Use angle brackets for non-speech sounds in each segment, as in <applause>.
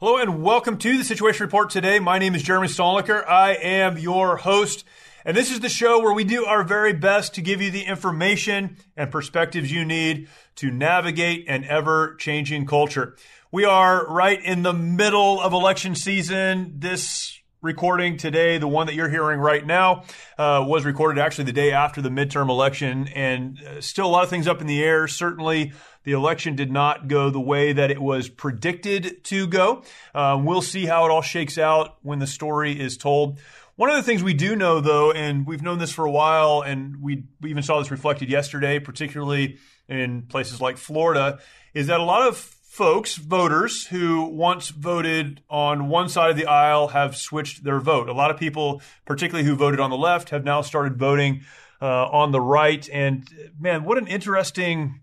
Hello and welcome to the Situation Report today. My name is Jeremy Stalnecker. I am your host. And this is the show where we do our very best to give you the information and perspectives you need to navigate an ever changing culture. We are right in the middle of election season. This recording today, the one that you're hearing right now, uh, was recorded actually the day after the midterm election, and uh, still a lot of things up in the air. Certainly, the election did not go the way that it was predicted to go. Uh, we'll see how it all shakes out when the story is told. One of the things we do know, though, and we've known this for a while, and we, we even saw this reflected yesterday, particularly in places like Florida, is that a lot of folks, voters who once voted on one side of the aisle have switched their vote. A lot of people, particularly who voted on the left, have now started voting uh, on the right. And man, what an interesting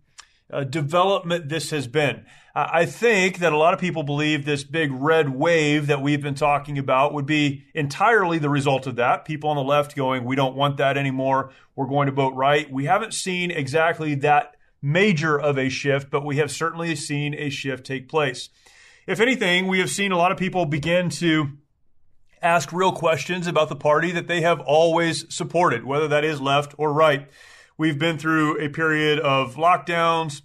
uh, development this has been. I think that a lot of people believe this big red wave that we've been talking about would be entirely the result of that. People on the left going, we don't want that anymore. We're going to vote right. We haven't seen exactly that major of a shift, but we have certainly seen a shift take place. If anything, we have seen a lot of people begin to ask real questions about the party that they have always supported, whether that is left or right. We've been through a period of lockdowns,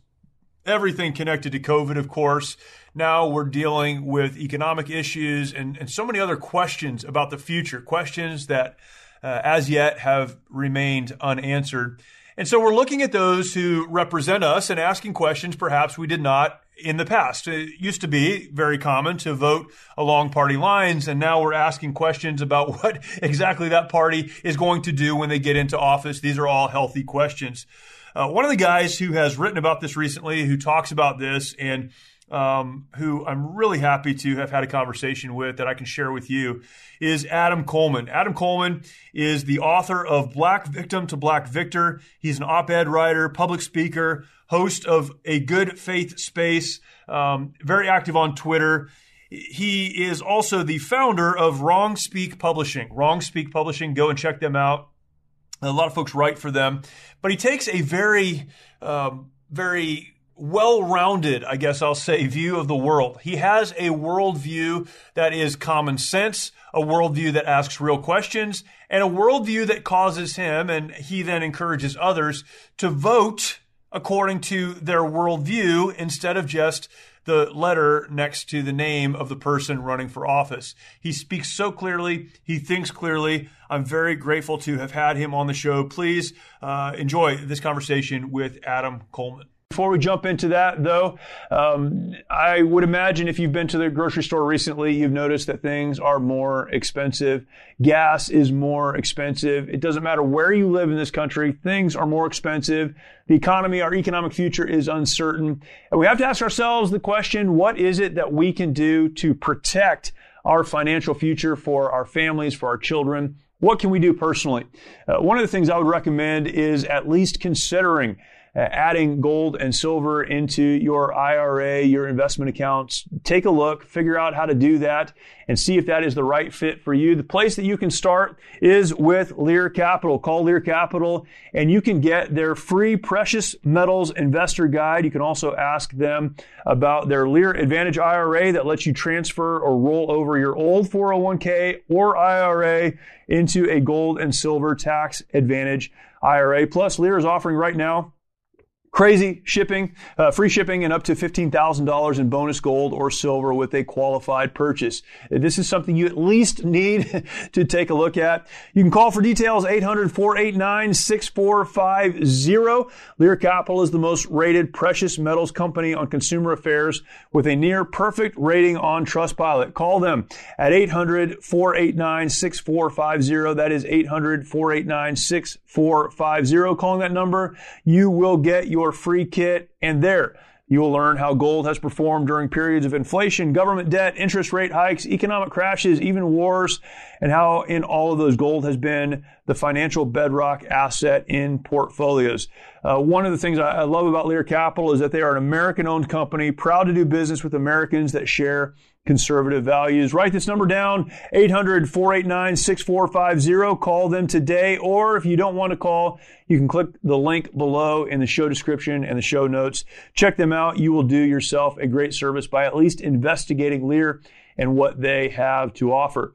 everything connected to COVID, of course. Now we're dealing with economic issues and, and so many other questions about the future, questions that uh, as yet have remained unanswered. And so we're looking at those who represent us and asking questions perhaps we did not in the past. It used to be very common to vote along party lines, and now we're asking questions about <laughs> what exactly that party is going to do when they get into office. These are all healthy questions. Uh, one of the guys who has written about this recently, who talks about this, and um, who I'm really happy to have had a conversation with that I can share with you is Adam Coleman. Adam Coleman is the author of Black Victim to Black Victor. He's an op ed writer, public speaker, host of a good faith space, um, very active on Twitter. He is also the founder of Wrong Speak Publishing. Wrong Speak Publishing, go and check them out. A lot of folks write for them, but he takes a very, um, very well rounded, I guess I'll say, view of the world. He has a worldview that is common sense, a worldview that asks real questions, and a worldview that causes him, and he then encourages others to vote according to their worldview instead of just the letter next to the name of the person running for office. He speaks so clearly. He thinks clearly. I'm very grateful to have had him on the show. Please uh, enjoy this conversation with Adam Coleman. Before we jump into that, though, um, I would imagine if you've been to the grocery store recently, you've noticed that things are more expensive. Gas is more expensive. It doesn't matter where you live in this country, things are more expensive. The economy, our economic future is uncertain. And we have to ask ourselves the question, what is it that we can do to protect our financial future for our families, for our children? What can we do personally? Uh, one of the things I would recommend is at least considering Uh, adding gold and silver into your IRA, your investment accounts. Take a look, figure out how to do that, and see if that is the right fit for you. The place that you can start is with Lear Capital. Call Lear Capital and you can get their free precious metals investor guide. You can also ask them about their Lear Advantage IRA that lets you transfer or roll over your old 401k or IRA into a gold and silver tax advantage IRA. Plus, Lear is offering right now Crazy shipping, uh, free shipping, and up to $15,000 in bonus gold or silver with a qualified purchase. This is something you at least need <laughs> to take a look at. You can call for details 800 489 6450. Lear Capital is the most rated precious metals company on consumer affairs with a near perfect rating on Trustpilot. Call them at 800 489 6450. That is 800 489 6450. Calling that number, you will get your free kit. And there, You will learn how gold has performed during periods of inflation, government debt, interest rate hikes, economic crashes, even wars, and how in all of those gold has been the financial bedrock asset in portfolios. Uh, one of the things I, I love about Lear Capital is that they are an American owned company, proud to do business with Americans that share conservative values. Write this number down 800 489 6450. Call them today. Or if you don't want to call, you can click the link below in the show description and the show notes. Check them out. You will do yourself a great service by at least investigating Lear and what they have to offer.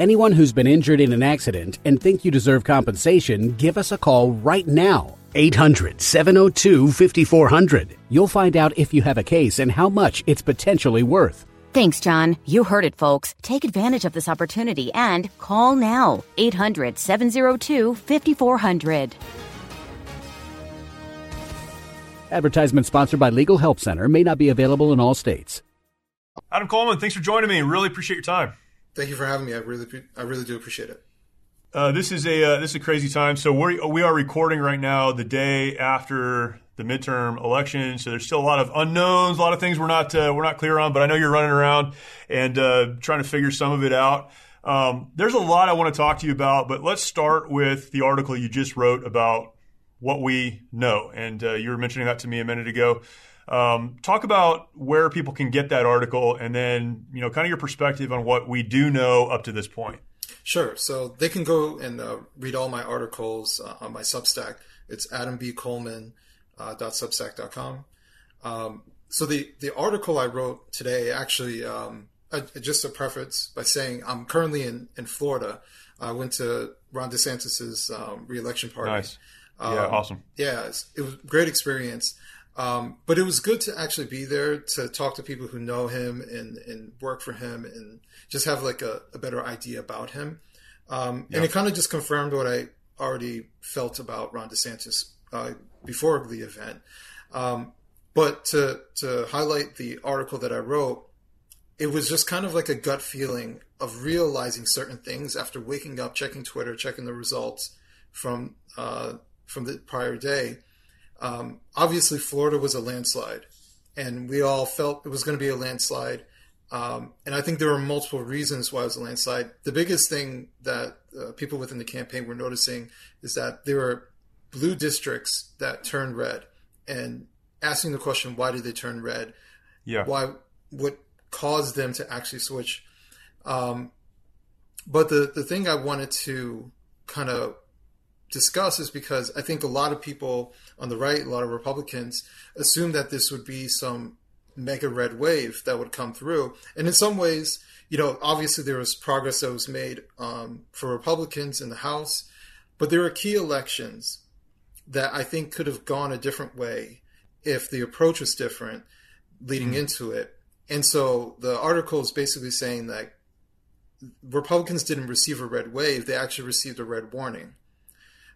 Anyone who's been injured in an accident and think you deserve compensation, give us a call right now. 800 702 5400. You'll find out if you have a case and how much it's potentially worth. Thanks, John. You heard it, folks. Take advantage of this opportunity and call now. 800 702 5400. Advertisement sponsored by Legal Help Center may not be available in all states. Adam Coleman, thanks for joining me. Really appreciate your time. Thank you for having me. I really, I really do appreciate it. Uh, this is a uh, this is a crazy time. So we we are recording right now, the day after the midterm election. So there's still a lot of unknowns, a lot of things we're not uh, we're not clear on. But I know you're running around and uh, trying to figure some of it out. Um, there's a lot I want to talk to you about, but let's start with the article you just wrote about what we know. And uh, you were mentioning that to me a minute ago. Um, talk about where people can get that article, and then you know, kind of your perspective on what we do know up to this point. Sure. So they can go and uh, read all my articles uh, on my Substack. It's adambcoleman.substack.com. Uh, um, so the the article I wrote today actually um, I, just a preface by saying I'm currently in in Florida. I went to Ron DeSantis's um, reelection party. Nice. Yeah, um, awesome. Yeah, it was a great experience. Um, but it was good to actually be there to talk to people who know him and, and work for him and just have like a, a better idea about him. Um, And it kind of just confirmed what I already felt about Ron DeSantis uh, before the event. Um, but to, to highlight the article that I wrote, it was just kind of like a gut feeling of realizing certain things after waking up, checking Twitter, checking the results from uh, from the prior day um, obviously, Florida was a landslide, and we all felt it was going to be a landslide. Um, and I think there were multiple reasons why it was a landslide. The biggest thing that uh, people within the campaign were noticing is that there were blue districts that turned red, and asking the question, why did they turn red? Yeah. Why? What caused them to actually switch? Um, but the the thing I wanted to kind of discuss is because I think a lot of people on the right, a lot of Republicans, assume that this would be some mega red wave that would come through. And in some ways, you know, obviously there was progress that was made um, for Republicans in the House, but there are key elections that I think could have gone a different way if the approach was different leading mm. into it. And so the article is basically saying that Republicans didn't receive a red wave, they actually received a red warning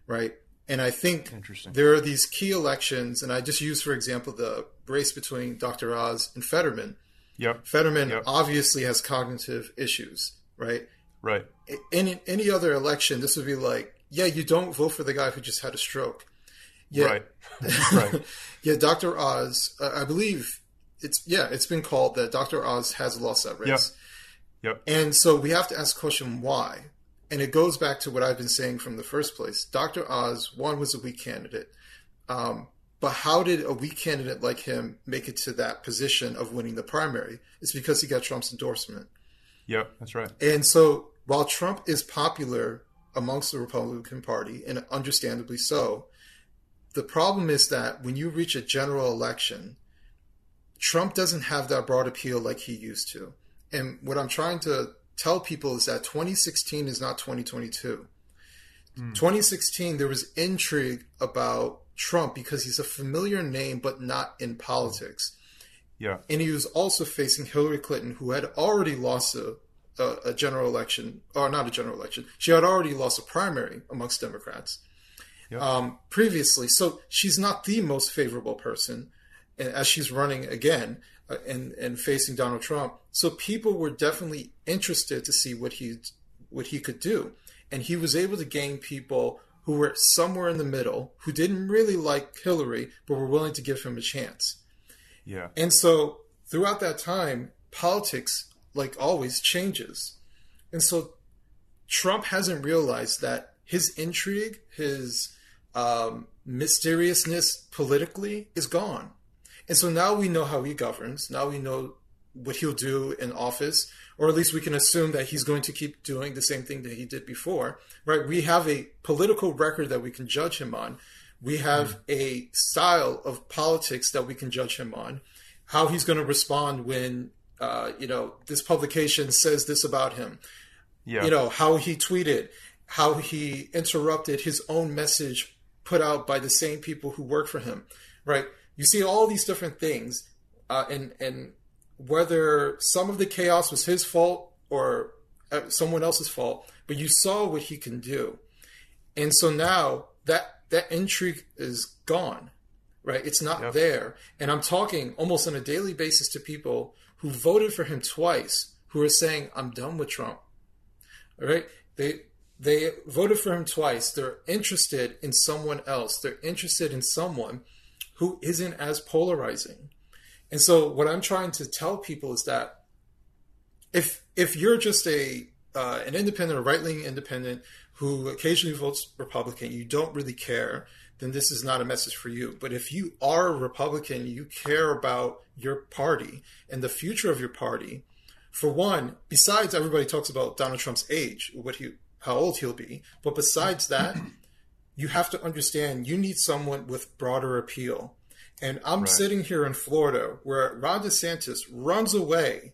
right? And I think there are these key elections, and I just use, for example, the race between Dr. Oz and Fetterman. Yep. Fetterman yep. obviously has cognitive issues, right? Right. In any other election, this would be like, yeah, you don't vote for the guy who just had a stroke. Yeah, right. <laughs> right. yeah, Dr. Oz, uh, I believe it's yeah, it's been called that Dr. Oz has lost that race. Yep. Yep. And so we have to ask the question why and it goes back to what I've been saying from the first place. Dr. Oz, one, was a weak candidate. Um, but how did a weak candidate like him make it to that position of winning the primary? It's because he got Trump's endorsement. Yep, that's right. And so while Trump is popular amongst the Republican Party, and understandably so, the problem is that when you reach a general election, Trump doesn't have that broad appeal like he used to. And what I'm trying to tell people is that 2016 is not 2022. 2016, there was intrigue about Trump because he's a familiar name, but not in politics. Yeah. And he was also facing Hillary Clinton, who had already lost a, a, a general election, or not a general election. She had already lost a primary amongst Democrats Yep. um, previously. So she's not the most favorable person and as she's running again uh, and, and facing Donald Trump. So people were definitely interested to see what he what he could do, and he was able to gain people who were somewhere in the middle who didn't really like Hillary but were willing to give him a chance. Yeah. And so throughout that time, politics, like always, changes. And so Trump hasn't realized that his intrigue, his um, mysteriousness politically is gone. And so now we know how he governs. Now we know what he'll do in office, or at least we can assume that he's going to keep doing the same thing that he did before, right? We have a political record that we can judge him on. We have a style of politics that we can judge him on. How he's going to respond when, uh, you know, this publication says this about him. Yeah. You know, how he tweeted, how he interrupted his own message put out by the same people who work for him, right? You see all these different things, uh, and and whether some of the chaos was his fault or uh, someone else's fault, but you saw what he can do, and so now that that intrigue is gone, right? It's not Yep. there, and I'm talking almost on a daily basis to people who voted for him twice, who are saying, "I'm done with Trump." All right, they they voted for him twice. They're interested in someone else. They're interested in someone who isn't as polarizing. And so what I'm trying to tell people is that if if you're just a uh, an independent or right leaning independent who occasionally votes Republican, you don't really care, then this is not a message for you. But if you are a Republican, you care about your party and the future of your party. For one, besides everybody talks about Donald Trump's age, what he how old he'll be, but besides that, you have to understand you need someone with broader appeal. And I'm Right. sitting here in Florida where Ron DeSantis runs away,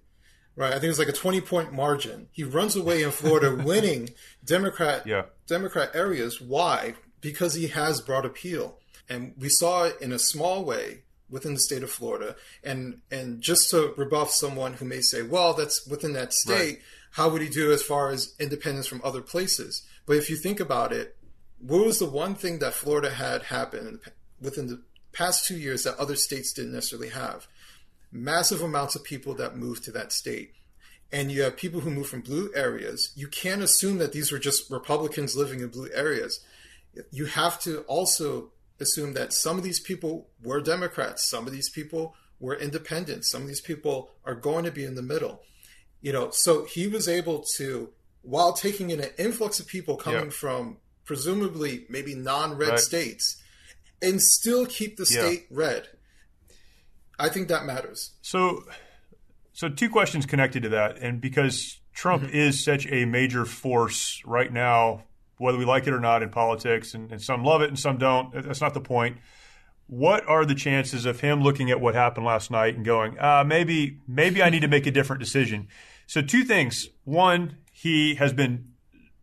right? I think it's like a 20 point margin. He runs away in Florida, <laughs> winning Democrat Yeah. Democrat areas. Why? Because he has broad appeal. And we saw it in a small way within the state of Florida. And and just to rebuff someone who may say, well, that's within that state, how would he do as far as independence from other places? But if you think about it, what was the one thing that Florida had happen in the within the past two years that other states didn't necessarily have? Massive amounts of people that moved to that state. And you have people who move from blue areas. You can't assume that these were just Republicans living in blue areas. You have to also assume that some of these people were Democrats, some of these people were independents, some of these people are going to be in the middle. You know, so he was able to, while taking in an influx of people coming Yeah. from presumably maybe non-red Right. states, and still keep the Yeah. state red. I think that matters. So, so two questions connected to that, and because Trump Mm-hmm. is such a major force right now, whether we like it or not in politics, and, and some love it and some don't. That's not the point. What are the chances of him looking at what happened last night and going, uh, maybe, maybe I need to make a different decision? So, two things. One, he has been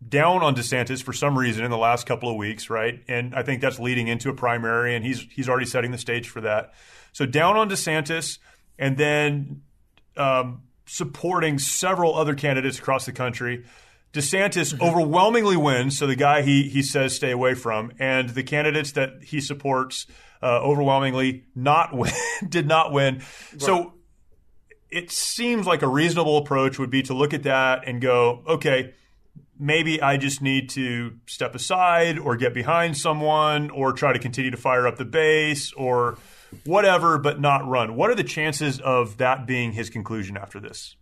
down on DeSantis for some reason in the last couple of weeks, right? And I think that's leading into a primary, and he's he's already setting the stage for that. So down on DeSantis, and then um, supporting several other candidates across the country. DeSantis overwhelmingly wins, so the guy he he says stay away from, and the candidates that he supports uh, overwhelmingly not <laughs> win, did not win. So it seems like a reasonable approach would be to look at that and go, okay, maybe I just need to step aside or get behind someone or try to continue to fire up the base or whatever, but not run. What are the chances of that being his conclusion after this?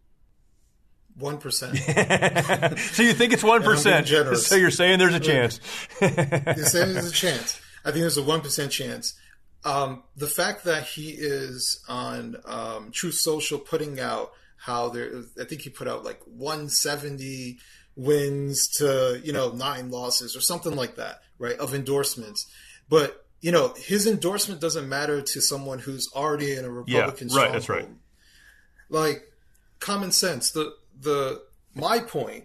One percent. <laughs> So you think it's one generous. So you're saying there's a chance? You're saying there's a <laughs> chance. I think there's a one percent chance. Um, the fact that he is on um, Truth Social putting out how there, I think he put out like 170 wins to you know nine losses or something like that, right? Of endorsements, but you know, his endorsement doesn't matter to someone who's already in a Republican yeah, right, that's right. Like common sense. The the my point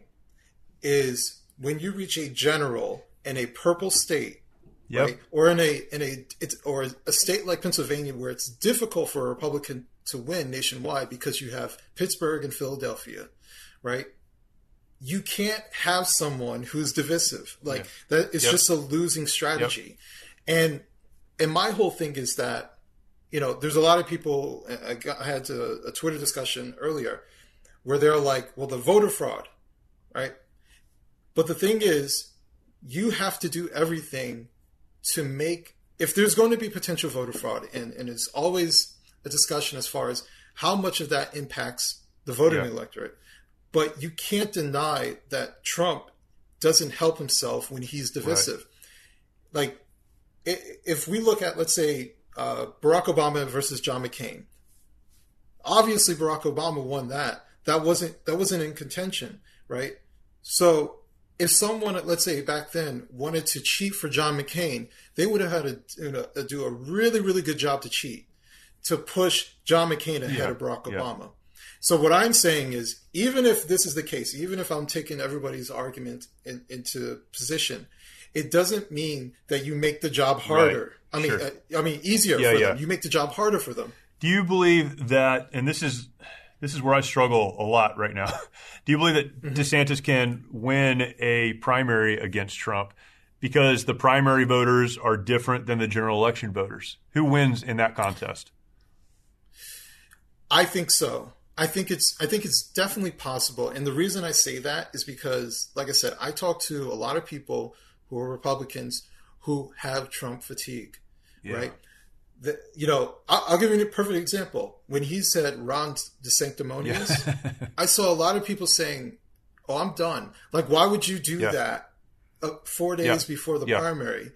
is when you reach a general in a purple state, yep. right, or in a in a it's, or a state like Pennsylvania where it's difficult for a Republican to win nationwide because you have Pittsburgh and Philadelphia, right? You can't have someone who's divisive. Like yeah. that it's yep. just a losing strategy. Yep. And and my whole thing is that you know, there's a lot of people. I, got, I had a, a Twitter discussion earlier where they're like, "Well, the voter fraud, right?" But the thing is, you have to do everything to make if there's going to be potential voter fraud, and, and it's always a discussion as far as how much of that impacts the voting yeah. electorate. But you can't deny that Trump doesn't help himself when he's divisive. Right. Like, if we look at, let's say, uh, Barack Obama versus John McCain, obviously Barack Obama won that. That wasn't that wasn't in contention, right? So if someone, let's say back then, wanted to cheat for John McCain, they would have had to you know, do a really, really good job to cheat to push John McCain ahead yeah, of Barack Obama. Yeah. So what I'm saying is, even if this is the case, even if I'm taking everybody's argument in, into position, it doesn't mean that you make the job harder. Right. I mean, sure. uh, I mean easier yeah, for them. You make the job harder for them. Do you believe that? And this is this is where I struggle a lot right now. <laughs> Do you believe that mm-hmm. DeSantis can win a primary against Trump because the primary voters are different than the general election voters? Who wins in that contest? I think so. I think it's I think it's definitely possible. And the reason I say that is because like I said, I talk to a lot of people who are Republicans who have Trump fatigue, yeah. right? the, you know, I'll, I'll, give you a perfect example. When he said Ron DeSanctimonious, yeah. <laughs> I saw a lot of people saying, "Oh, I'm done." Like, why would you do yeah. that uh, four days before the primary?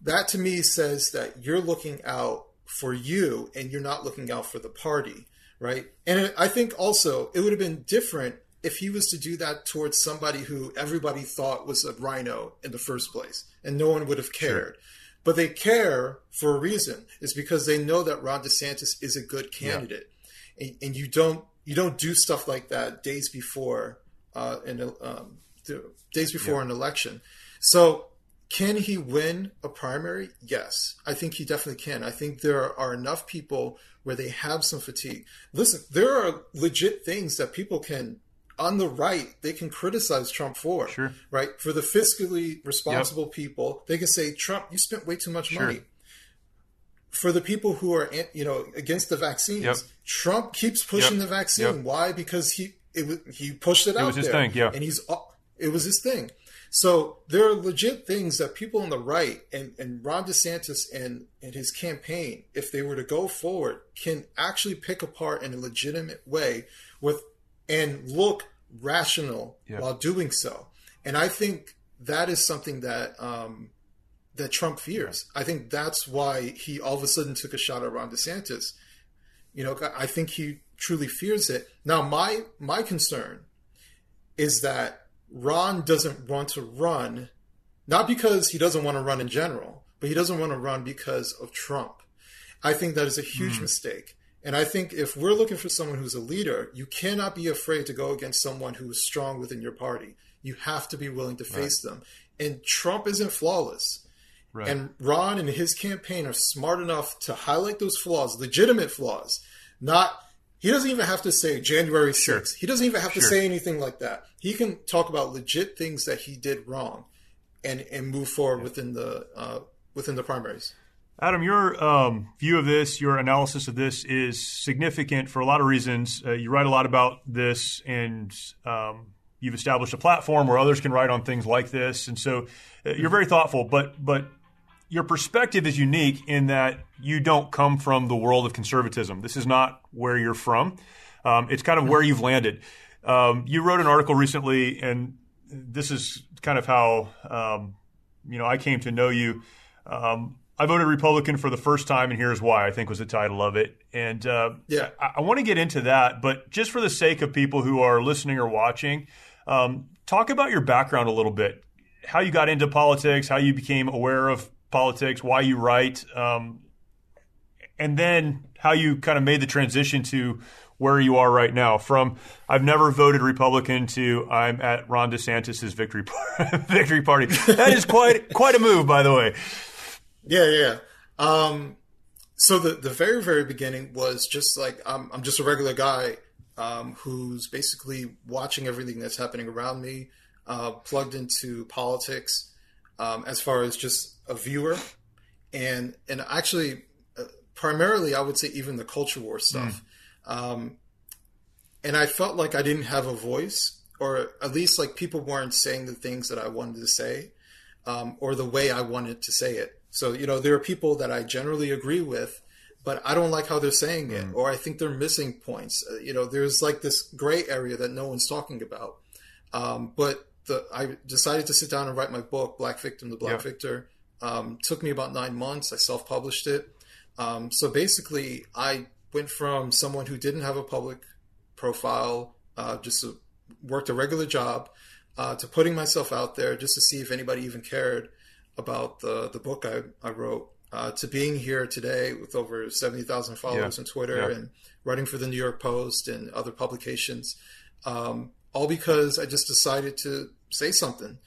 That to me says that you're looking out for you and you're not looking out for the party, right? And I think also it would have been different if he was to do that towards somebody who everybody thought was a rhino in the first place, and no one would have cared. Sure but they care for a reason. It's because they know that Ron DeSantis is a good candidate, yeah. and, and, you don't you don't do stuff like that days before uh, an um, days before yeah. an election. So can he win a primary? Yes, I think he definitely can. I think there are enough people where they have some fatigue. Listen, there are legit things that people can on the right, they can criticize Trump for. Sure. Right? For the fiscally responsible yep. people, they can say, Trump, you spent way too much sure. money. For the people who are, you know, against the vaccines, yep. Trump keeps pushing yep. the vaccine. Why? Because he it, he pushed it, it out was his there, thing, yeah. and he's uh, it was his thing. So there are legit things that people on the right and, and Ron DeSantis and, and his campaign, if they were to go forward, can actually pick apart in a legitimate way with and look rational yeah. while doing so. And I think that is something that um, that Trump fears. I think that's why he all of a sudden took a shot at Ron DeSantis. You know, I think he truly fears it. Now, my my concern is that Ron doesn't want to run, not because he doesn't want to run in general, but he doesn't want to run because of Trump. I think that is a huge mm. mistake. And I think if we're looking for someone who's a leader, you cannot be afraid to go against someone who is strong within your party. You have to be willing to face right. them. And Trump isn't flawless. Right. And Ron and his campaign are smart enough to highlight those flaws, legitimate flaws. Not he doesn't even have to say January 6th. Sure. He doesn't even have sure. to say anything like that. He can talk about legit things that he did wrong and and move forward yeah. within the uh, within the primaries. Adam, your um, view of this, your analysis of this is significant for a lot of reasons. Uh, you write a lot about this, and um, you've established a platform where others can write on things like this, and so uh, you're very thoughtful. But but your perspective is unique in that you don't come from the world of conservatism. This is not where you're from. Um, it's kind of where you've landed. Um, you wrote an article recently, and this is kind of how um, you know I came to know you. Um, I voted Republican for the first time, and here's why. I think was the title of it, and uh, yeah, I, I want to get into that. But just for the sake of people who are listening or watching, um, talk about your background a little bit, how you got into politics, how you became aware of politics, why you write, um, and then how you kind of made the transition to where you are right now. From I've never voted Republican to I'm at Ron DeSantis's victory <laughs> victory party. That is quite quite a move, by the way. Yeah, yeah. Um, so the the very very beginning was just like I'm I'm just a regular guy um, who's basically watching everything that's happening around me, uh, plugged into politics um, as far as just a viewer, and and actually uh, primarily I would say even the culture war stuff. Mm. Um, and I felt like I didn't have a voice, or at least like people weren't saying the things that I wanted to say, um, or the way I wanted to say it. So you know, there are people that I generally agree with, but I don't like how they're saying it, mm. or I think they're missing points. Uh, you know, there's like this gray area that no one's talking about. Um, but the, I decided to sit down and write my book, Black Victim, the Black yep. Victor. Um, took me about nine months. I self published it. Um, so basically, I went from someone who didn't have a public profile, uh, just a, worked a regular job, uh, to putting myself out there just to see if anybody even cared about the, the book I, I wrote, uh, to being here today with over 70,000 followers yeah. on Twitter yeah. and writing for the New York Post and other publications. Um, all because I just decided to say something.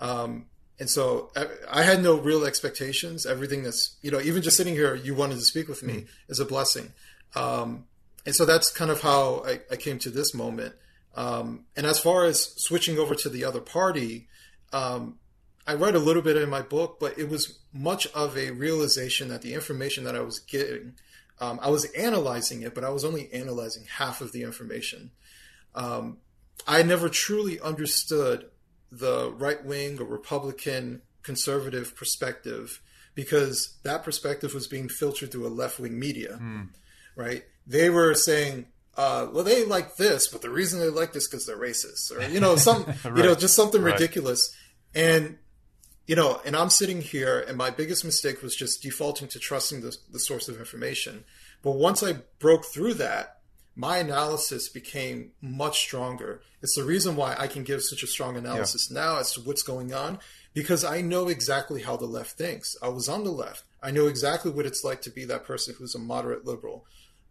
Um, and so I, had no real expectations. Everything that's, you know, even just sitting here, you wanted to speak with me mm. is a blessing. Um, and so that's kind of how I, I came to this moment. Um, and as far as switching over to the other party, um, I write a little bit in my book, but it was much of a realization that the information that I was getting, um, I was analyzing it, but I was only analyzing half of the information. Um, I never truly understood the right wing or Republican conservative perspective because that perspective was being filtered through a left wing media, mm. right? They were saying, uh, well, they like this, but the reason they like this because they're racist, or you know, some, <laughs> right. you know, just something right. ridiculous. And you know, and I'm sitting here, and my biggest mistake was just defaulting to trusting the, the source of information. But once I broke through that, my analysis became much stronger. It's the reason why I can give such a strong analysis yeah. now as to what's going on because I know exactly how the left thinks. I was on the left. I know exactly what it's like to be that person who's a moderate liberal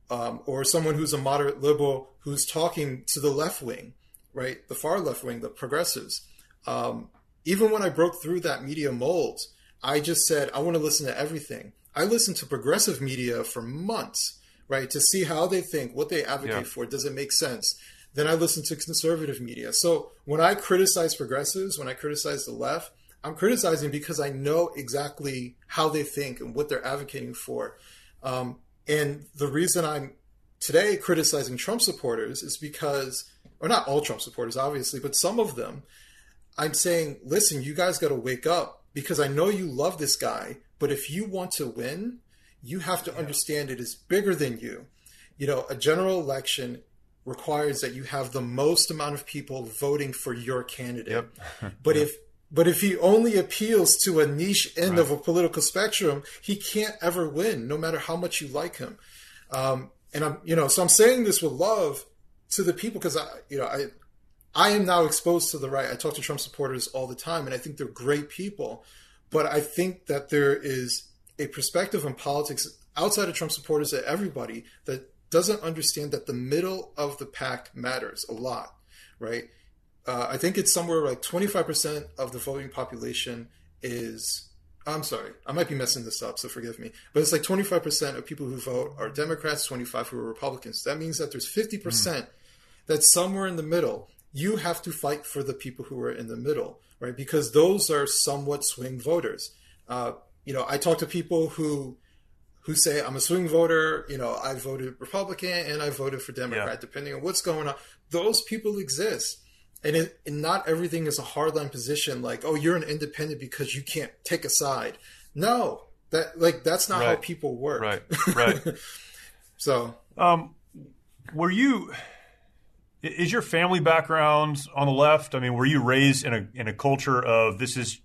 um, or someone who's a moderate liberal who's talking to the left wing, right? The far left wing, the progressives. Um, even when I broke through that media mold, I just said, I want to listen to everything. I listened to progressive media for months right? To see how they think, what they advocate yeah. for, does it make sense? Then I listen to conservative media. So when I criticize progressives, when I criticize the left, I'm criticizing because I know exactly how they think and what they're advocating for. Um, and the reason I'm today criticizing Trump supporters is because, or not all Trump supporters, obviously, but some of them, I'm saying, listen, you guys got to wake up because I know you love this guy, but if you want to win, you have to understand it is bigger than you. You know, a general election requires that you have the most amount of people voting for your candidate. Yep. <laughs> but yep. if but if he only appeals to a niche end right. of a political spectrum, he can't ever win, no matter how much you like him. Um, and I'm, you know, so I'm saying this with love to the people because I, you know, I, I am now exposed to the right. I talk to Trump supporters all the time, and I think they're great people. But I think that there is a perspective on politics outside of Trump supporters that everybody that doesn't understand that the middle of the pack matters a lot, right? Uh, I think it's somewhere like 25% of the voting population is. I'm sorry, I might be messing this up, so forgive me. But it's like 25% of people who vote are Democrats, 25 who are Republicans. That means that there's 50% mm. that's somewhere in the middle. You have to fight for the people who are in the middle, right? Because those are somewhat swing voters. Uh, you know, I talk to people who who say I'm a swing voter. You know, I voted Republican and I voted for Democrat, yeah. depending on what's going on. Those people exist, and, it, and not everything is a hardline position. Like, oh, you're an independent because you can't take a side. No, that like that's not right. how people work. Right. <laughs> Right. so, um, were you? Is your family background on the left? I mean, were you raised in a in a culture of this is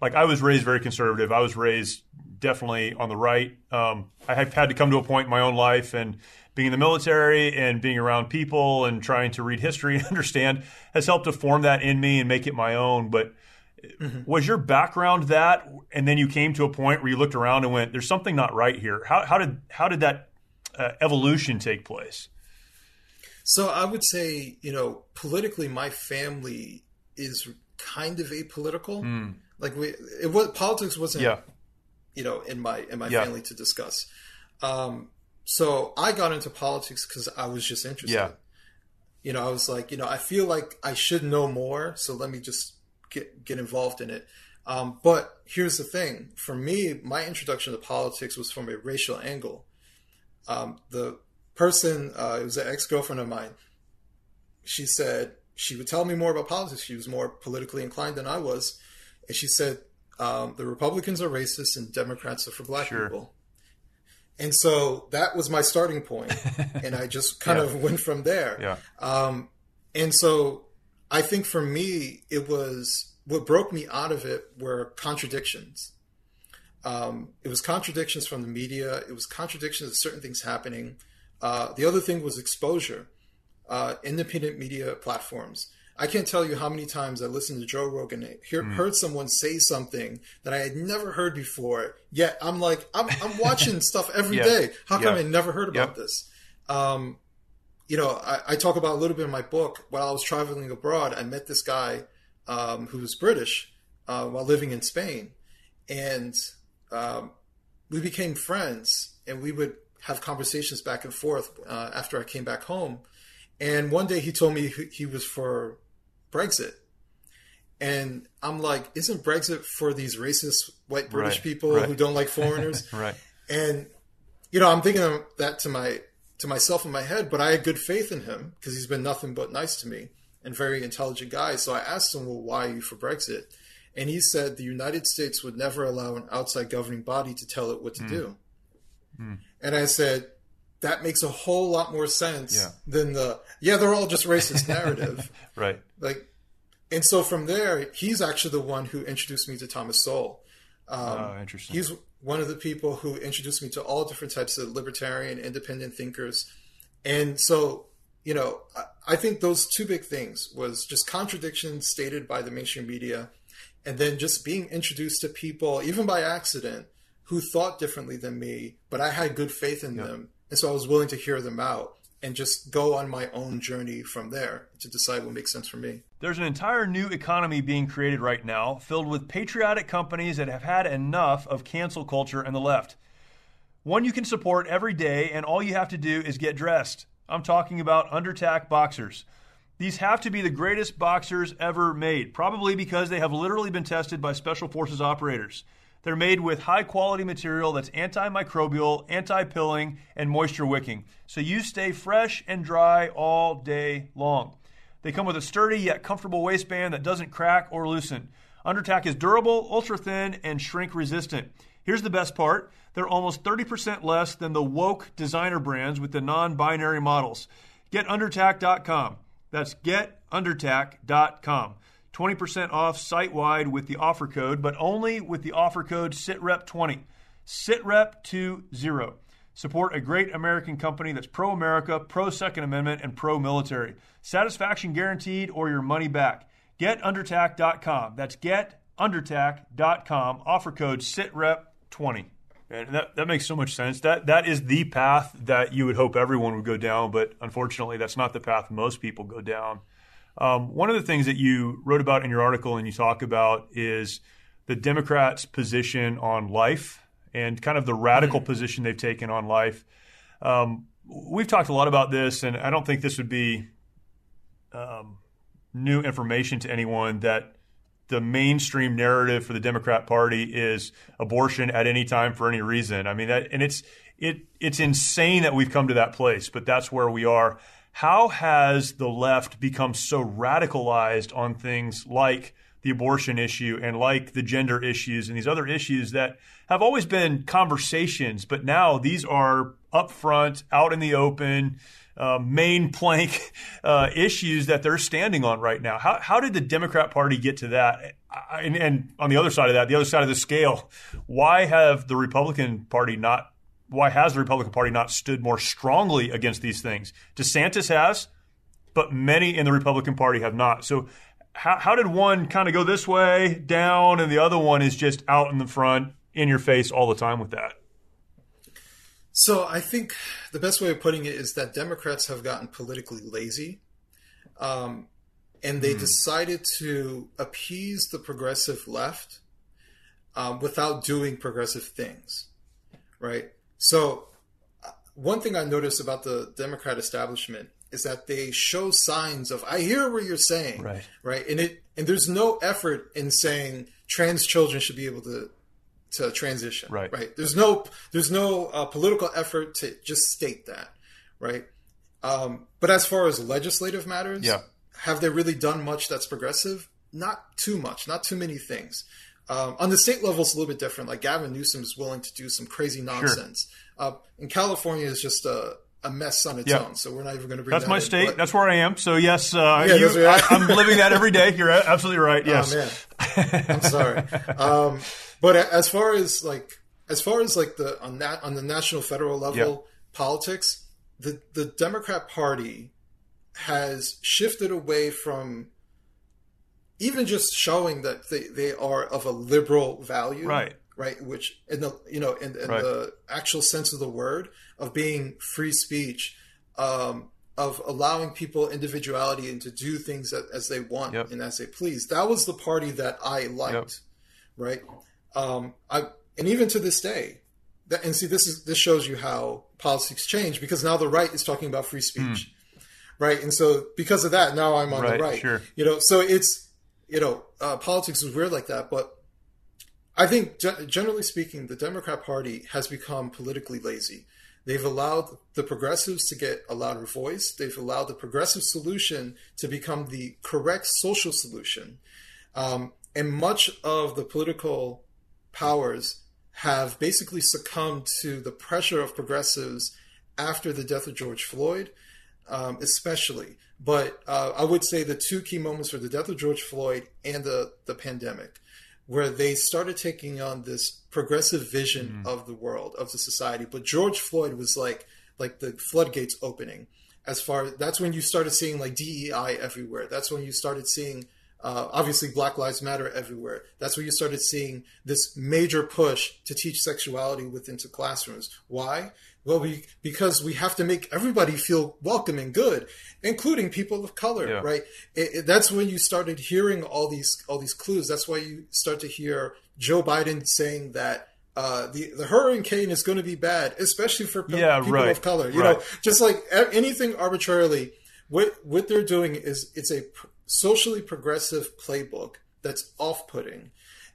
like I was raised very conservative. I was raised definitely on the right. Um, I have had to come to a point in my own life and being in the military and being around people and trying to read history <laughs> and understand has helped to form that in me and make it my own. But Mm-hmm. Was your background that, and then you came to a point where you looked around and went, "There's something not right here." How, how did how did that uh, evolution take place? So I would say, you know, politically, my family is kind of apolitical. Mm. Like we, it was politics wasn't, yeah. you know, in my in my yeah. family to discuss. Um, so I got into politics because I was just interested. Yeah. You know, I was like, you know, I feel like I should know more, so let me just get get involved in it. Um, but here's the thing: for me, my introduction to politics was from a racial angle. Um, the person, uh, it was an ex girlfriend of mine. She said she would tell me more about politics. She was more politically inclined than I was, and she said um, the Republicans are racist and Democrats are for black sure. people. And so that was my starting point, <laughs> and I just kind yeah. of went from there. Yeah. Um, and so I think for me, it was what broke me out of it were contradictions. Um, it was contradictions from the media. It was contradictions of certain things happening. Uh, the other thing was exposure. Uh, independent media platforms. I can't tell you how many times I listened to Joe Rogan, hear, mm. heard someone say something that I had never heard before. Yet I'm like, I'm, I'm watching <laughs> stuff every yeah. day. How come yeah. I never heard about this? Um, you know, I, I, talk about a little bit in my book. While I was traveling abroad, I met this guy um, who was British uh, while living in Spain, and um, we became friends. And we would have conversations back and forth uh, after I came back home. And one day he told me he was for Brexit. And I'm like, isn't Brexit for these racist white British right, people right. who don't like foreigners? <laughs> right. And you know, I'm thinking of that to my to myself in my head, but I had good faith in him because he's been nothing but nice to me and very intelligent guy. So I asked him, "Well, why are you for Brexit?" And he said the United States would never allow an outside governing body to tell it what to mm. do. Mm. And I said, that makes a whole lot more sense yeah. than the yeah they're all just racist <laughs> narrative. Right. Like and so from there he's actually the one who introduced me to thomas sowell. Um, oh, interesting. he's one of the people who introduced me to all different types of libertarian independent thinkers. And so you know I, think those two big things was just contradictions stated by the mainstream media and then just being introduced to people even by accident who thought differently than me but i had good faith in yep. them and so I was willing to hear them out and just go on my own journey from there to decide what makes sense for me. There's an entire new economy being created right now filled with patriotic companies that have had enough of cancel culture and the left. One you can support every day, and all you have to do is get dressed. I'm talking about Undertac boxers. These have to be the greatest boxers ever made, probably because they have literally been tested by Special Forces operators. They're made with high quality material that's antimicrobial, anti pilling, and moisture wicking. So you stay fresh and dry all day long. They come with a sturdy yet comfortable waistband that doesn't crack or loosen. Undertac is durable, ultra thin, and shrink resistant. Here's the best part they're almost 30% less than the woke designer brands with the non binary models. GetUndertac.com. That's GetUndertac.com. 20% off site wide with the offer code, but only with the offer code SITREP20. SITREP20. Support a great American company that's pro America, pro Second Amendment, and pro military. Satisfaction guaranteed or your money back. GetUndertac.com. That's GetUndertac.com. Offer code SITREP20. And that, that makes so much sense. That that is the path that you would hope everyone would go down, but unfortunately, that's not the path most people go down. Um, one of the things that you wrote about in your article and you talk about is the Democrats' position on life and kind of the radical mm-hmm. position they've taken on life. Um, we've talked a lot about this, and I don't think this would be um, new information to anyone that the mainstream narrative for the Democrat Party is abortion at any time for any reason. I mean, that, and it's it it's insane that we've come to that place, but that's where we are. How has the left become so radicalized on things like the abortion issue and like the gender issues and these other issues that have always been conversations, but now these are upfront, out in the open, uh, main plank <laughs> uh, issues that they're standing on right now. How, how did the Democrat Party get to that? And, and on the other side of that, the other side of the scale, why have the Republican Party not why has the Republican Party not stood more strongly against these things? DeSantis has, but many in the Republican Party have not. So, how, how did one kind of go this way down and the other one is just out in the front in your face all the time with that? So I think the best way of putting it is that Democrats have gotten politically lazy. Um, and they mm. decided to appease the progressive left um, without doing progressive things, right? So, uh, one thing I noticed about the Democrat establishment is that they show signs of I hear what you're saying, right? Right, and it and there's no effort in saying trans children should be able to to transition, right? Right. There's no there's no uh, political effort to just state that, right? Um, but as far as legislative matters, yeah. have they really done much that's progressive? Not too much, not too many things. Um, on the state level, it's a little bit different. Like Gavin Newsom is willing to do some crazy nonsense. Sure. Uh, in California, is just a, a mess on its yep. own. So we're not even going to bring. That's that my in, state. But... That's where I am. So yes, uh, yeah, you. I, am living that every day. You're absolutely right. <laughs> Yes. Oh man, <laughs> I'm sorry. Um, but as far as like, as far as like the on that on the national federal level yep. politics, the the Democrat Party has shifted away from even just showing that they, they are of a liberal value, right? Right, which in the you know in, in right. the actual sense of the word of being free speech, um, of allowing people individuality and to do things that, as they want yep. and as they please. That was the party that I liked, yep. right? Um, I and even to this day, that, and see this is this shows you how politics change because now the right is talking about free speech. Mm. Right. And so because of that, now I'm on right, the right. Sure. You know, so it's you know, uh, politics is weird like that. But I think, generally speaking, the Democrat Party has become politically lazy. They've allowed the progressives to get a louder voice. They've allowed the progressive solution to become the correct social solution. Um, and much of the political powers have basically succumbed to the pressure of progressives after the death of George Floyd, um, especially. But uh, I would say the two key moments were the death of George Floyd and the, the pandemic, where they started taking on this progressive vision mm. of the world, of the society. But George Floyd was like like the floodgates opening. As far that's when you started seeing like DEI everywhere. That's when you started seeing uh, obviously Black Lives Matter everywhere. That's where you started seeing this major push to teach sexuality within to classrooms. Why? Well, we, because we have to make everybody feel welcome and good, including people of color, yeah. right? It, it, that's when you started hearing all these all these clues. That's why you start to hear Joe Biden saying that uh, the the hurricane is going to be bad, especially for yeah, people right. of color. You right. know, just like anything arbitrarily, what what they're doing is it's a socially progressive playbook that's off putting,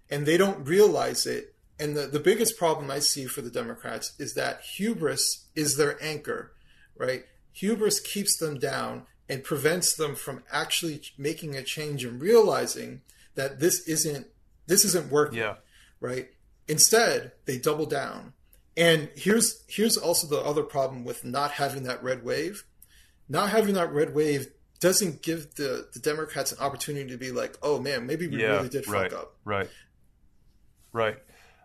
and they don't realize it and the, the biggest problem I see for the Democrats is that hubris is their anchor, right? Hubris keeps them down and prevents them from actually making a change and realizing that this isn't this isn't working. Yeah. Right. Instead, they double down. And here's here's also the other problem with not having that red wave. Not having that red wave doesn't give the, the Democrats an opportunity to be like, oh man, maybe we yeah, really did right, fuck up. Right. Right.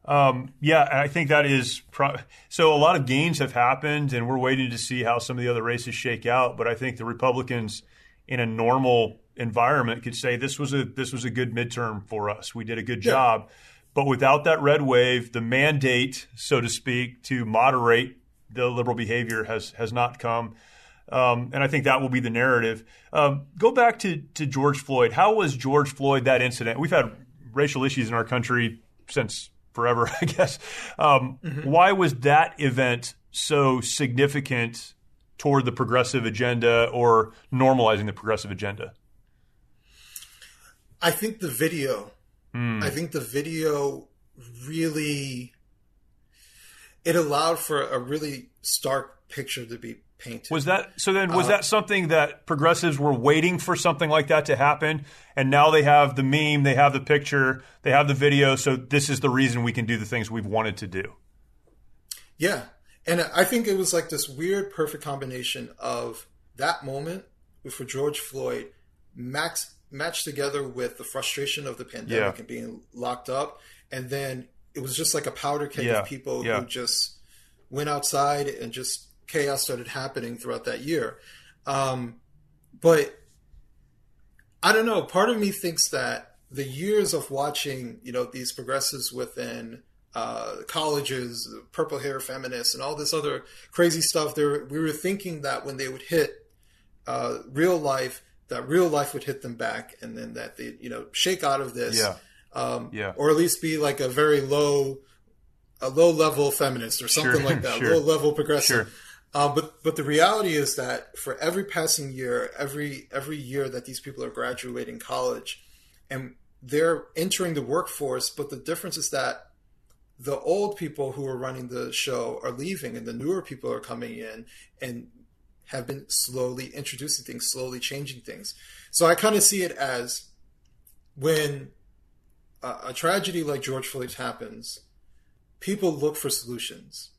Um, yeah, I think that is pro- so. A lot of gains have happened, and we're waiting to see how some of the other races shake out. But I think the Republicans, in a normal environment, could say this was a this was a good midterm for us. We did a good yeah. job, but without that red wave, the mandate, so to speak, to moderate the liberal behavior has has not come. Um, and I think that will be the narrative. Um, go back to to George Floyd. How was George Floyd that incident? We've had racial issues in our country since forever, <laughs> I guess. Um, mm-hmm. Why was that event so significant toward the progressive agenda or normalizing the progressive agenda? I think the video. Mm. I think the video really it allowed for a really stark picture to be painted. Was that so? Then was uh, that something that progressives were waiting for something like that to happen, and now they have the meme, they have the picture, they have the video. So this is the reason we can do the things we've wanted to do. Yeah, and I think it was like this weird, perfect combination of that moment for George Floyd, max matched together with the frustration of the pandemic yeah. and being locked up, and then it was just like a powder keg yeah. of people yeah. who just went outside and just chaos started happening throughout that year. Um, but I don't know. Part of me thinks that the years of watching, you know, these progressives within uh, colleges, purple hair feminists, and all this other crazy stuff, there we were thinking that when they would hit uh, real life, that real life would hit them back, and then that they, you know, shake out of this, Yeah. um, Yeah. or at least be like a very low, a low level feminist or something Sure, like that, <laughs> sure. low level progressive. Sure. Uh, but but the reality is that for every passing year, every every year that these people are graduating college, and they're entering the workforce, but the difference is that the old people who are running the show are leaving, and the newer people are coming in and have been slowly introducing things, slowly changing things. So I kind of see it as when a, a tragedy like George Floyd's happens, people look for solutions,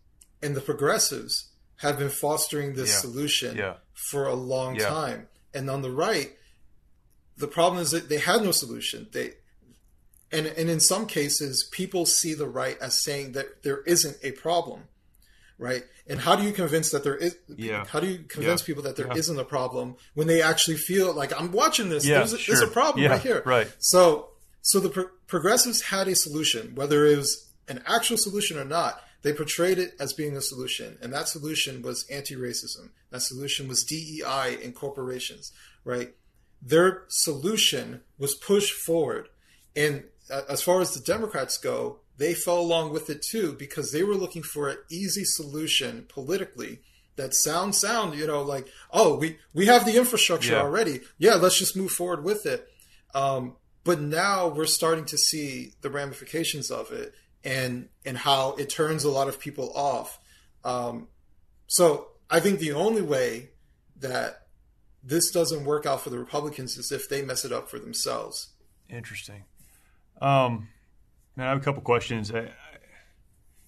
and the progressives have been fostering this Yeah. solution Yeah. for a long Yeah. time. And on the right, the problem is that they had no solution. They and and in some cases, people see the right as saying that there isn't a problem, right? And how do you convince that there is? Yeah. How do you convince people that there not a problem when they actually feel like I'm watching this? Yeah, there's, a, there's a problem right here. right. So so the pro- progressives had a solution, whether it was an actual solution or not. They portrayed it as being a solution, and that solution was anti-racism. That solution was DEI in corporations, right? Their solution was pushed forward, and uh, as far as the Democrats go, they fell along with it too because they were looking for an easy solution politically that sounds sound, you know, like oh we we have the infrastructure Yeah. already, yeah, let's just move forward with it. Um, but now we're starting to see the ramifications of it and and how it turns a lot of people off. Um, so I think the only way that this doesn't work out for the Republicans is if they mess it up for themselves. Interesting. Um, man, I have a couple questions.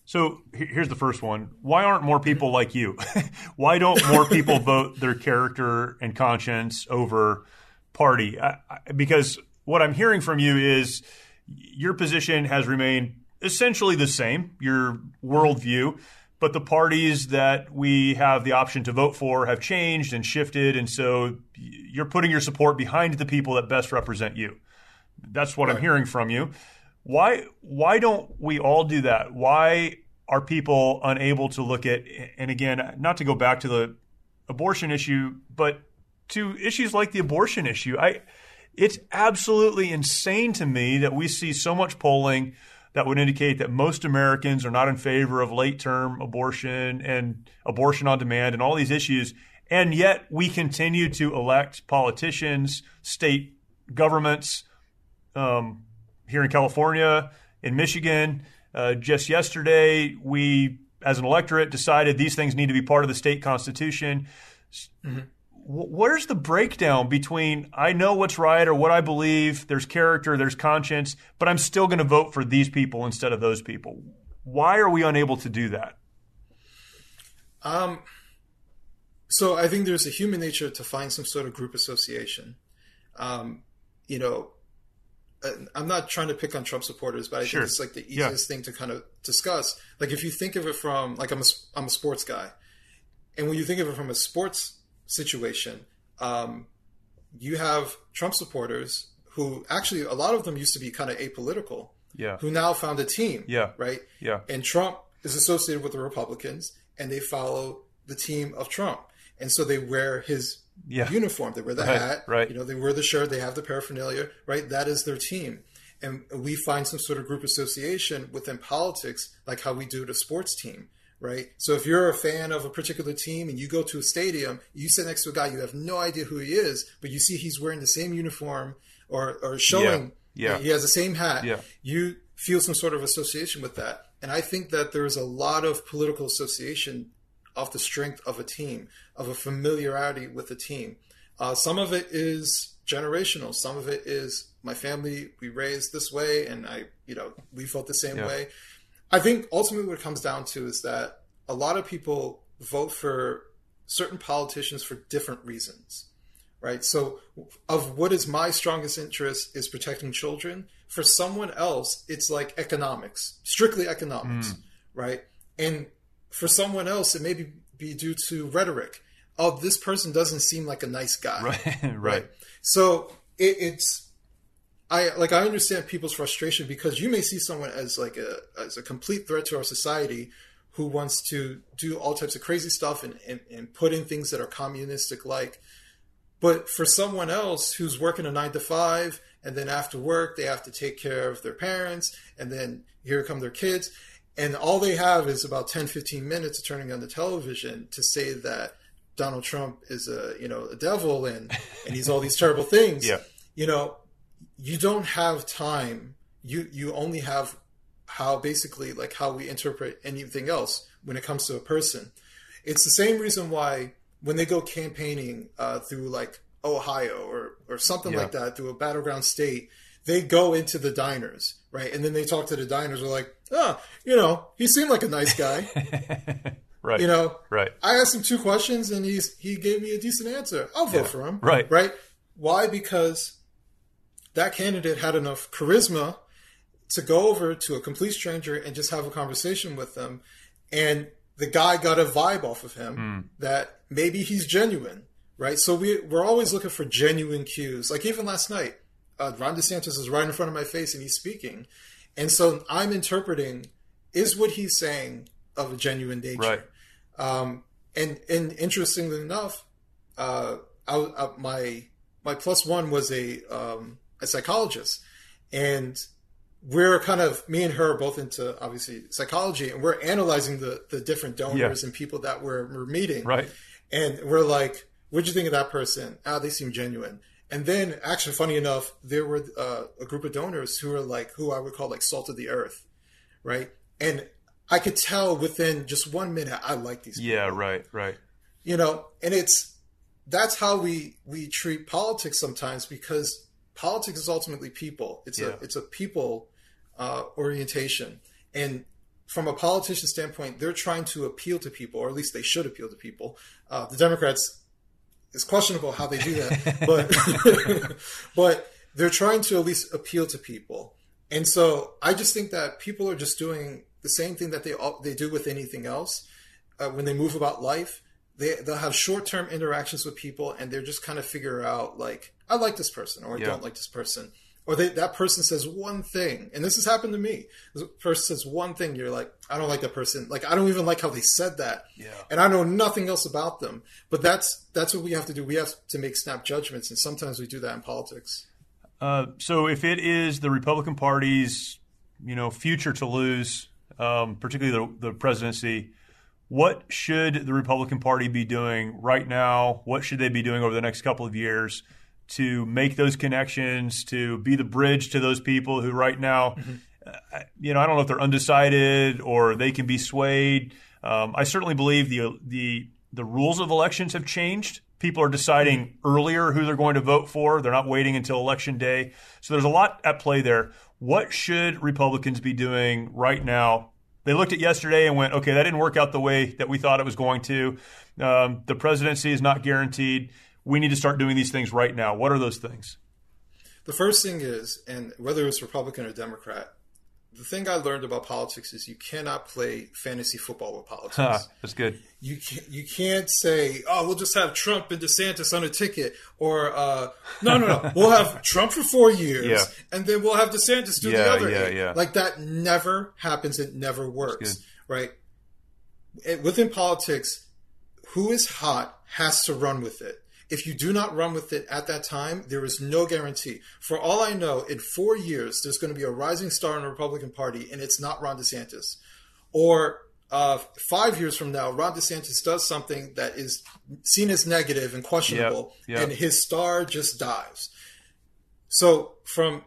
So here's the first one: Why aren't more people like you? <laughs> Why don't more people <laughs> vote their character and conscience over party? I, I, because what I'm hearing from you is your position has remained essentially the same, your worldview, but the parties that we have the option to vote for have changed and shifted, and so you're putting your support behind the people that best represent you. That's what I'm hearing from you. Why why don't we all do that? Why are people unable to look at and again, not to go back to the abortion issue, but to issues like the abortion issue. I it's absolutely insane to me that we see so much polling that would indicate that most Americans are not in favor of late term abortion and abortion on demand and all these issues. And yet we continue to elect politicians, state governments, um, here in California, in Michigan. Uh, just yesterday, we, as an electorate, decided these things need to be part of the state constitution. W- Where's the breakdown between I know what's right or what I believe, there's character, there's conscience, but I'm still going to vote for these people instead of those people? Why are we unable to do that? Um, so I think there's a human nature to find some sort of group association. Um, you know, uh, I'm not trying to pick on Trump supporters, but I Sure. think it's like the Yeah. easiest thing to kind of discuss. Like if you think of it from like I'm a, I'm a sports guy, and when you think of it from a sports situation, um, you have Trump supporters who actually a lot of them used to be kind of apolitical, Yeah. who now found a team, Yeah. right, Yeah. and Trump is associated with the Republicans, and they follow the team of Trump, and so they wear his Yeah. uniform. They wear the Right, hat, right. You know, they wear the shirt. They have the paraphernalia, right? That is their team, and we find some sort of group association within politics, like how we do the sports team. Right. So if you're a fan of a particular team and you go to a stadium, you sit next to a guy, you have no idea who he is, but you see he's wearing the same uniform or, or showing Yeah. he has the same hat. Yeah. You feel some sort of association with that. And I think that there's a lot of political association off the strength of a team, of a familiarity with a team. Uh, some of it is generational. Some of it is my family, we raised this way, and I, you know, we felt the same Yeah. way. I think ultimately what it comes down to is that a lot of people vote for certain politicians for different reasons right? So, of what is my strongest interest is protecting children. For someone else, it's like economics, strictly economics, hmm. right? And for someone else, it may be, be due to rhetoric. Oh, this person doesn't seem like a nice guy, <laughs> Right. <laughs> right. So it, it's I like I understand people's frustration because you may see someone as like a as a complete threat to our society who wants to do all types of crazy stuff and, and, and put in things that are communistic like. But for someone else who's working a nine to five and then after work they have to take care of their parents and then here come their kids and all they have is about 10 15 minutes of turning on the television to say that Donald Trump is a you know a devil and and he's all these terrible things. <laughs> Yeah. You know, you don't have time. You you only have how basically like how we interpret anything else when it comes to a person. It's the same reason why when they go campaigning uh, through like Ohio or or something Yeah. like that through a battleground state, they go into the diners, right? And then they talk to the diners. They're like, oh, you know, he seemed like a nice guy. <laughs> Right. you know, Right. I asked him two questions and he's he gave me a decent answer. I'll vote Yeah. for him. Right. Right. Why? Because that candidate had enough charisma to go over to a complete stranger and just have a conversation with them, and the guy got a vibe off of him Hmm. that maybe he's genuine. Right. So we we're always looking for genuine cues. Like even last night, uh, Ron DeSantis is right in front of my face and he's speaking, and so I'm interpreting is what he's saying of a genuine nature. Right. Um, and and interestingly enough, uh, I, I, my my plus one was a um, a psychologist, and we're kind of me and her are both into obviously psychology, and we're analyzing the the different donors Yeah. and people that we're, we're meeting, Right. and we're like, "What'd you think of that person? Ah, they seem genuine." And then, actually, funny enough, there were uh, a group of donors who were like, who I would call like salt of the earth, right? And I could tell within just one minute, I like these. Yeah. Right. Right. You know, and it's that's how we we treat politics sometimes because politics is ultimately people. It's Yeah. a it's a people uh, orientation, and from a politician standpoint, they're trying to appeal to people, or at least they should appeal to people. Uh, the Democrats it's questionable how they do that, <laughs> but <laughs> but they're trying to at least appeal to people. And so I just think that people are just doing the same thing that they they do with anything else uh, when they move about life. They they'll have short term interactions with people, and they're just kind of figure out like I like this person or I Yeah. don't like this person, or they, that person says one thing, and this has happened to me. This person says one thing, you're like I don't like that person. Like I don't even like how they said that, Yeah. and I know nothing else about them. But that's that's what we have to do. We have to make snap judgments, and sometimes we do that in politics. Uh, so if it is the Republican Party's, you know, future to lose, um, particularly the, the presidency, what should the Republican Party be doing right now? What should they be doing over the next couple of years to make those connections, to be the bridge to those people who right now, uh, you know, I don't know if they're undecided or they can be swayed. Um, I certainly believe the the the rules of elections have changed. People are deciding earlier who they're going to vote for. They're not waiting until election day. So there's a lot at play there. What should Republicans be doing right now? They looked at yesterday and went, okay, that didn't work out the way that we thought it was going to. Um, the presidency is not guaranteed. We need to start doing these things right now. What are those things? The first thing is, and whether it's Republican or Democrat, the thing I learned about politics is you cannot play fantasy football with politics. Huh, that's good. You can't, you can't say, oh, we'll just have Trump and DeSantis on a ticket, or uh, no, no, no, we'll have <laughs> Trump for four years, Yeah. and then we'll have DeSantis do Yeah, the other yeah, eight. yeah. Like that never happens. It never works, right? It- within politics, who is hot has to run with it. If you do not run with it at that time, there is no guarantee. For all I know, in four years, there's going to be a rising star in the Republican Party, and it's not Ron DeSantis. Or uh, five years from now, Ron DeSantis does something that is seen as negative and questionable, Yep, yep. and his star just dies. So, from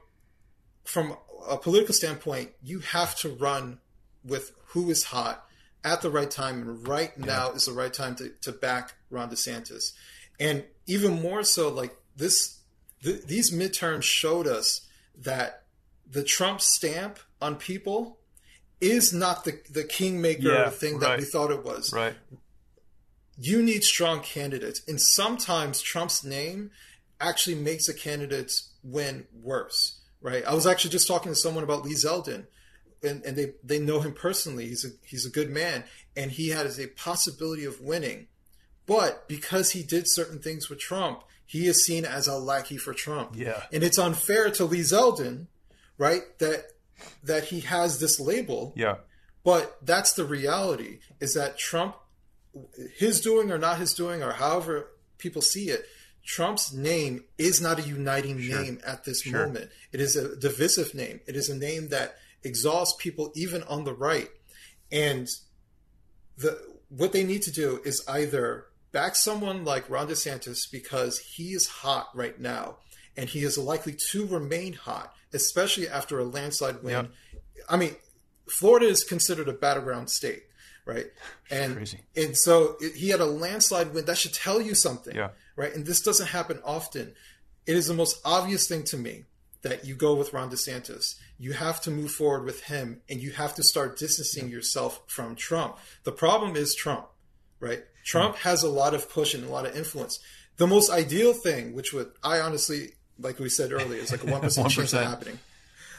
from a political standpoint, you have to run with who is hot at the right time, and right now is the right time to, to back Ron DeSantis. And even more so, like this, th- these midterms showed us that the Trump stamp on people is not the the kingmaker Yeah, thing that right. we thought it was Right. you need strong candidates. And sometimes Trump's name actually makes a candidate win worse, right? I was actually just talking to someone about Lee Zeldin, and, and they, they know him personally. He's a, he's a good man, and he has a possibility of winning. But because he did certain things with Trump, He is seen as a lackey for Trump. Yeah. And it's unfair to Lee Zeldin, right? That that he has this label. Yeah. But that's the reality is that Trump his doing or not his doing or however people see it, Trump's name is not a uniting sure. name at this sure. moment. It is a divisive name. It is a name that exhausts people even on the right. And the what they need to do is either back someone like Ron DeSantis because he is hot right now and he is likely to remain hot, especially after a landslide win. Yep. I mean, Florida is considered a battleground state, right? <sighs> And Crazy. and so it, he had a landslide win. That should tell you something, yeah. right? And this doesn't happen often. It is the most obvious thing to me that you go with Ron DeSantis. You have to move forward with him, and you have to start distancing yourself from Trump. The problem is Trump, right? Trump has a lot of push and a lot of influence. The most ideal thing, which would I honestly, like we said earlier, is like a <laughs> one percent chance of happening.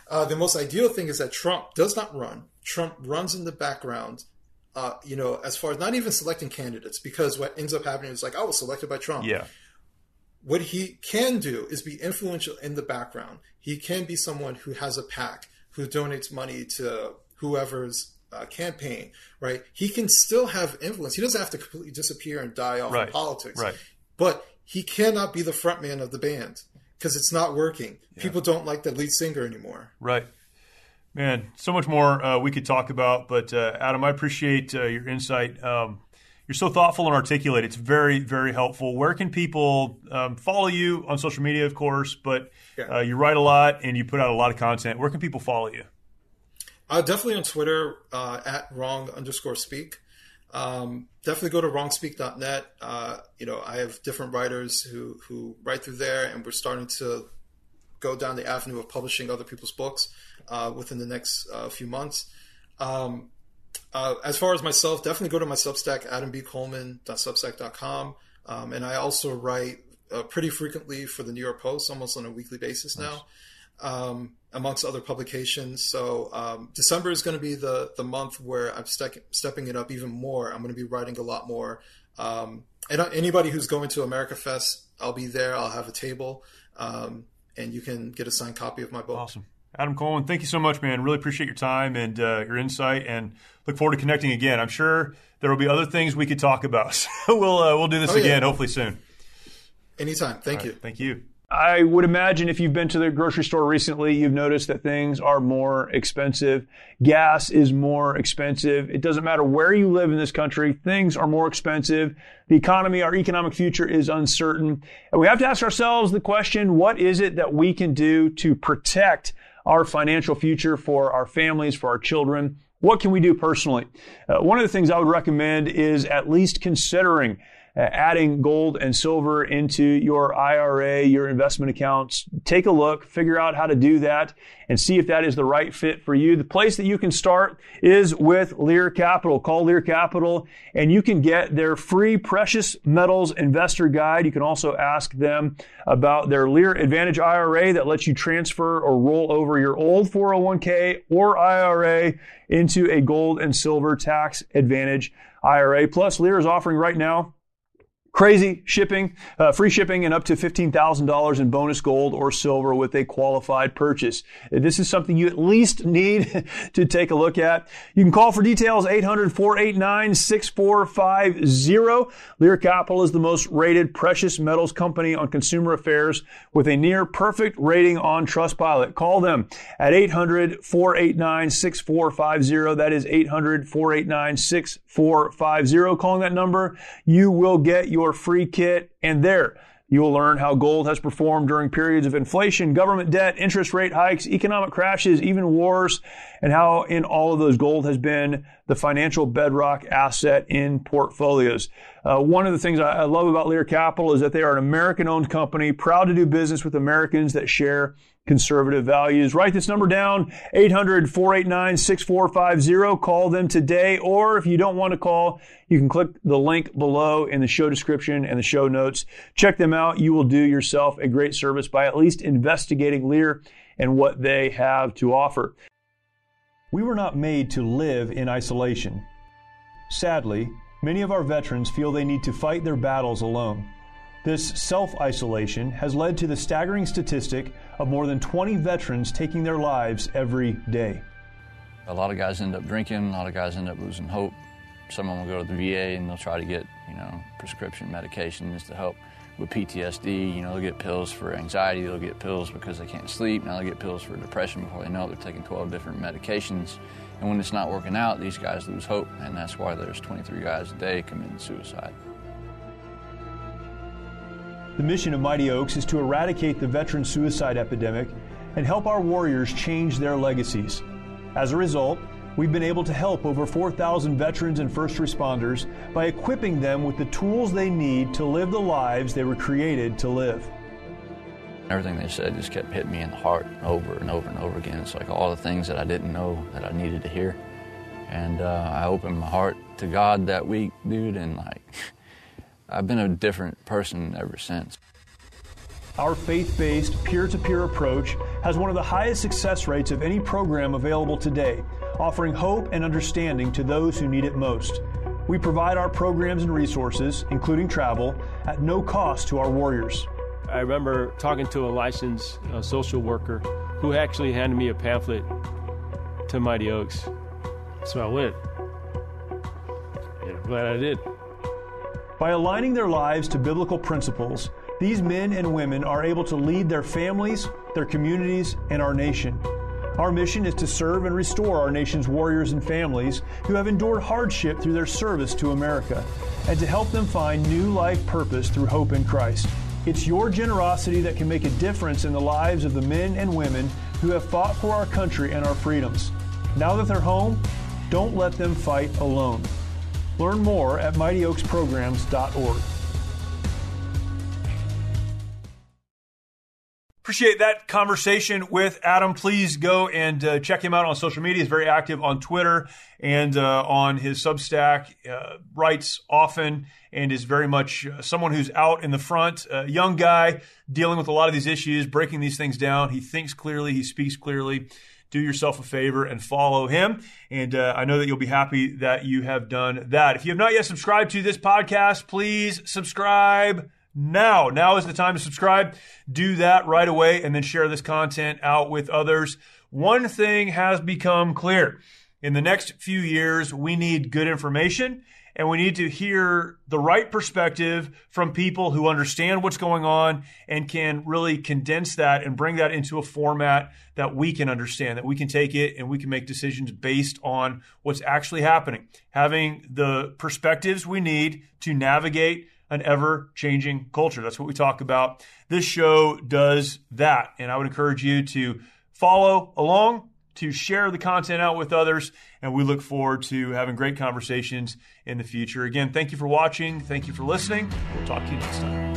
Uh, the most ideal thing is that Trump does not run. Trump runs in the background. Uh, you know, as far as not even selecting candidates, because what ends up happening is like, oh, I was selected by Trump. Yeah. What he can do is be influential in the background. He can be someone who has a PAC, who donates money to whoever's uh, campaign, right? He can still have influence. He doesn't have to completely disappear and die off right. in politics. Right. But he cannot be the front man of the band because it's not working. Yeah. People don't like the lead singer anymore. Right. Man, so much more uh, we could talk about, but uh, Adam, I appreciate uh, your insight. Um, you're so thoughtful and articulate. It's very, very helpful. Where can people um, follow you on social media, of course? But yeah. Uh, you write a lot and you put out a lot of content. Where can people follow you? Uh, definitely on Twitter uh, at wrong underscore speak. Um, definitely go to wrongspeak.net. Uh, you know, I have different writers who, who write through there, and we're starting to go down the avenue of publishing other people's books uh, within the next uh, few months. Um, uh, as far as myself, definitely go to my Substack, adambcoleman.substack.com. Um, and I also write uh, pretty frequently for the New York Post, almost on a weekly basis nice. now um, amongst other publications. So um, December is going to be the the month where I'm ste- stepping it up even more. I'm going to be writing a lot more. Um, and anybody who's going to America Fest, I'll be there. I'll have a table, um, and you can get a signed copy of my book. Awesome. Adam Coleman, thank you so much, man. Really appreciate your time and uh, your insight, and look forward to connecting again. I'm sure there will be other things we could talk about. <laughs> So we'll uh, we'll do this oh, again, yeah. hopefully soon. Anytime. Thank you. thank you. I would imagine if you've been to the grocery store recently, you've noticed that things are more expensive. Gas is more expensive. It doesn't matter where you live in this country, things are more expensive. The economy, our economic future is uncertain. And we have to ask ourselves the question, what is it that we can do to protect our financial future for our families, for our children? What can we do personally? Uh, one of the things I would recommend is at least considering Uh, adding gold and silver into your IRA, your investment accounts. Take a look, figure out how to do that, and see if that is the right fit for you. The place that you can start is with Lear Capital. Call Lear Capital and you can get their free precious metals investor guide. You can also ask them about their Lear Advantage IRA that lets you transfer or roll over your old 401k or IRA into a gold and silver tax advantage IRA. Plus, Lear is offering right now Crazy shipping, uh, free shipping, and up to $15,000 in bonus gold or silver with a qualified purchase. This is something you at least need <laughs> to take a look at. You can call for details 800 489 6450. Lear Capital is the most rated precious metals company on consumer affairs with a near perfect rating on Trustpilot. Call them at 800 489 6450. That is 800 489 6450. Calling that number, you will get your free kit, and there you will learn how gold has performed during periods of inflation, government debt, interest rate hikes, economic crashes, even wars, and how in all of those gold has been the financial bedrock asset in portfolios. Uh, one of the things I love about Lear Capital is that they are an American owned company, proud to do business with Americans that share conservative values. Write this number down, 800-489-6450. Call them today, or if you don't want to call, you can click the link below in the show description and the show notes. Check them out. You will do yourself a great service by at least investigating Lear and what they have to offer. We were not made to live in isolation. Sadly, many of our veterans feel they need to fight their battles alone. This self isolation has led to the staggering statistic of more than 20 veterans taking their lives every day. A lot of guys end up drinking, a lot of guys end up losing hope. Some of them will go to the VA and they'll try to get, you know, prescription medications to help with PTSD. You know, they'll get pills for anxiety, they'll get pills because they can't sleep. Now they get pills for depression before they know it. They're taking 12 different medications. And when it's not working out, these guys lose hope. And that's why there's 23 guys a day committing suicide. The mission of Mighty Oaks is to eradicate the veteran suicide epidemic and help our warriors change their legacies. As a result, we've been able to help over 4,000 veterans and first responders by equipping them with the tools they need to live the lives they were created to live. Everything they said just kept hitting me in the heart over and over and over again. It's like all the things that I didn't know that I needed to hear. And uh, I opened my heart to God that week, dude, and like, <laughs> I've been a different person ever since. Our faith based, peer to peer approach has one of the highest success rates of any program available today, offering hope and understanding to those who need it most. We provide our programs and resources, including travel, at no cost to our warriors. I remember talking to a licensed uh, social worker who actually handed me a pamphlet to Mighty Oaks. So I went. Yeah, I'm glad I did. By aligning their lives to biblical principles, these men and women are able to lead their families, their communities, and our nation. Our mission is to serve and restore our nation's warriors and families who have endured hardship through their service to America, and to help them find new life purpose through hope in Christ. It's your generosity that can make a difference in the lives of the men and women who have fought for our country and our freedoms. Now that they're home, don't let them fight alone. Learn more at mightyoaksprograms.org. Appreciate that conversation with Adam. Please go and uh, check him out on social media. He's very active on Twitter and uh, on his Substack. Uh, writes often and is very much uh, someone who's out in the front. A young guy dealing with a lot of these issues, breaking these things down. He thinks clearly, he speaks clearly. Do yourself a favor and follow him. And uh, I know that you'll be happy that you have done that. If you have not yet subscribed to this podcast, please subscribe now. Now is the time to subscribe. Do that right away and then share this content out with others. One thing has become clear. In the next few years, we need good information and we need to hear the right perspective from people who understand what's going on and can really condense that and bring that into a format that we can understand, that we can take it and we can make decisions based on what's actually happening. Having the perspectives we need to navigate an ever changing culture. That's what we talk about. This show does that. And I would encourage you to follow along, to share the content out with others. And we look forward to having great conversations in the future. Again, thank you for watching. Thank you for listening. We'll talk to you next time.